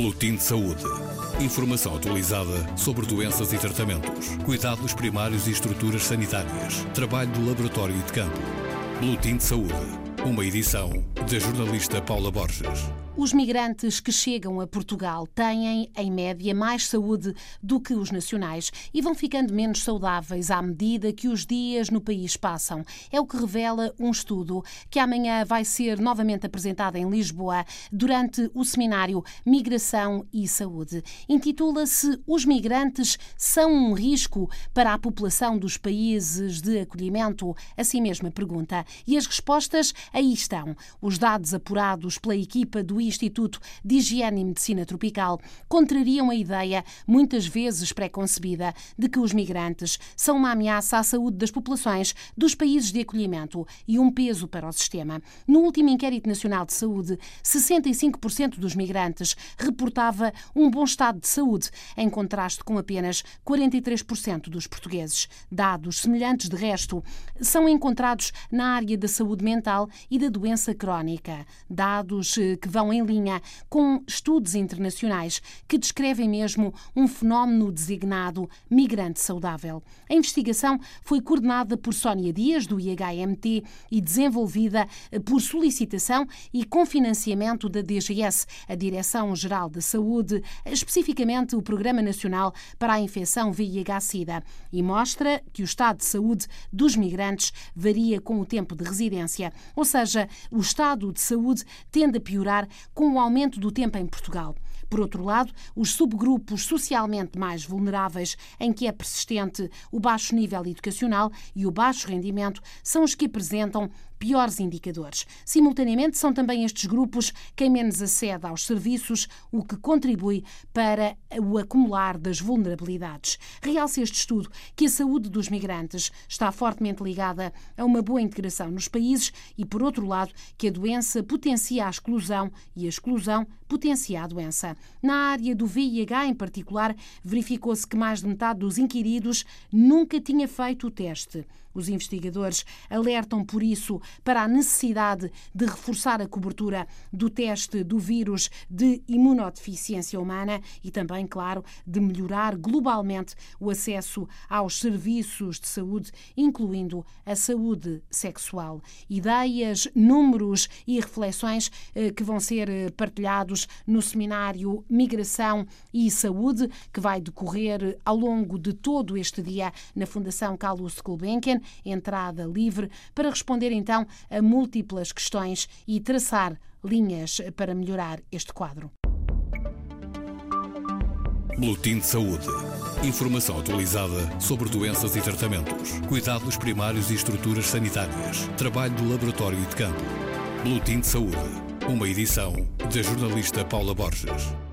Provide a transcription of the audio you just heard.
Boletim de Saúde. Informação atualizada sobre doenças e tratamentos, cuidados primários e estruturas sanitárias, trabalho do laboratório e de campo. Boletim de Saúde. Uma edição da jornalista Paula Borges. Os migrantes que chegam a Portugal têm, em média, mais saúde do que os nacionais e vão ficando menos saudáveis à medida que os dias no país passam. É o que revela um estudo que amanhã vai ser novamente apresentado em Lisboa durante o seminário Migração e Saúde. Intitula-se Os migrantes são um risco para a população dos países de acolhimento? Assim mesma pergunta. E as respostas aí estão. Os dados apurados pela equipa do Instituto de Higiene e Medicina Tropical contrariam a ideia, muitas vezes preconcebida, de que os migrantes são uma ameaça à saúde das populações dos países de acolhimento e um peso para o sistema. No último Inquérito Nacional de Saúde, 65% dos migrantes reportava um bom estado de saúde, em contraste com apenas 43% dos portugueses. Dados semelhantes, de resto, são encontrados na área da saúde mental e da doença crónica. Dados eh, que vão em linha com estudos internacionais que descrevem mesmo um fenómeno designado migrante saudável. A investigação foi coordenada por Sónia Dias, do IHMT, e desenvolvida por solicitação e com financiamento da DGS, a Direção-Geral da Saúde, especificamente o Programa Nacional para a Infecção VIH-Sida, e mostra que o estado de saúde dos migrantes varia com o tempo de residência, ou seja, o estado de saúde tende a piorar com o aumento do tempo em Portugal. Por outro lado, os subgrupos socialmente mais vulneráveis, em que é persistente o baixo nível educacional e o baixo rendimento, são os que apresentam piores indicadores. Simultaneamente, são também estes grupos quem menos acede aos serviços, o que contribui para o acumular das vulnerabilidades. Realça este estudo que a saúde dos migrantes está fortemente ligada a uma boa integração nos países e, por outro lado, que a doença potencia a exclusão e a exclusão potencia a doença. Na área do VIH, em particular, verificou-se que mais de metade dos inquiridos nunca tinha feito o teste. Os investigadores alertam, por isso, para a necessidade de reforçar a cobertura do teste do vírus de imunodeficiência humana e também, claro, de melhorar globalmente o acesso aos serviços de saúde, incluindo a saúde sexual. Ideias, números e reflexões eh, que vão ser eh, partilhados no seminário Migração e Saúde, que vai decorrer ao longo de todo este dia na Fundação Carlos Gulbenkian entrada livre, para responder então a múltiplas questões e traçar linhas para melhorar este quadro. Boletim de Saúde. Informação atualizada sobre doenças e tratamentos, cuidados primários e estruturas sanitárias, trabalho do laboratório e de campo. Boletim de Saúde. Uma edição da jornalista Paula Borges.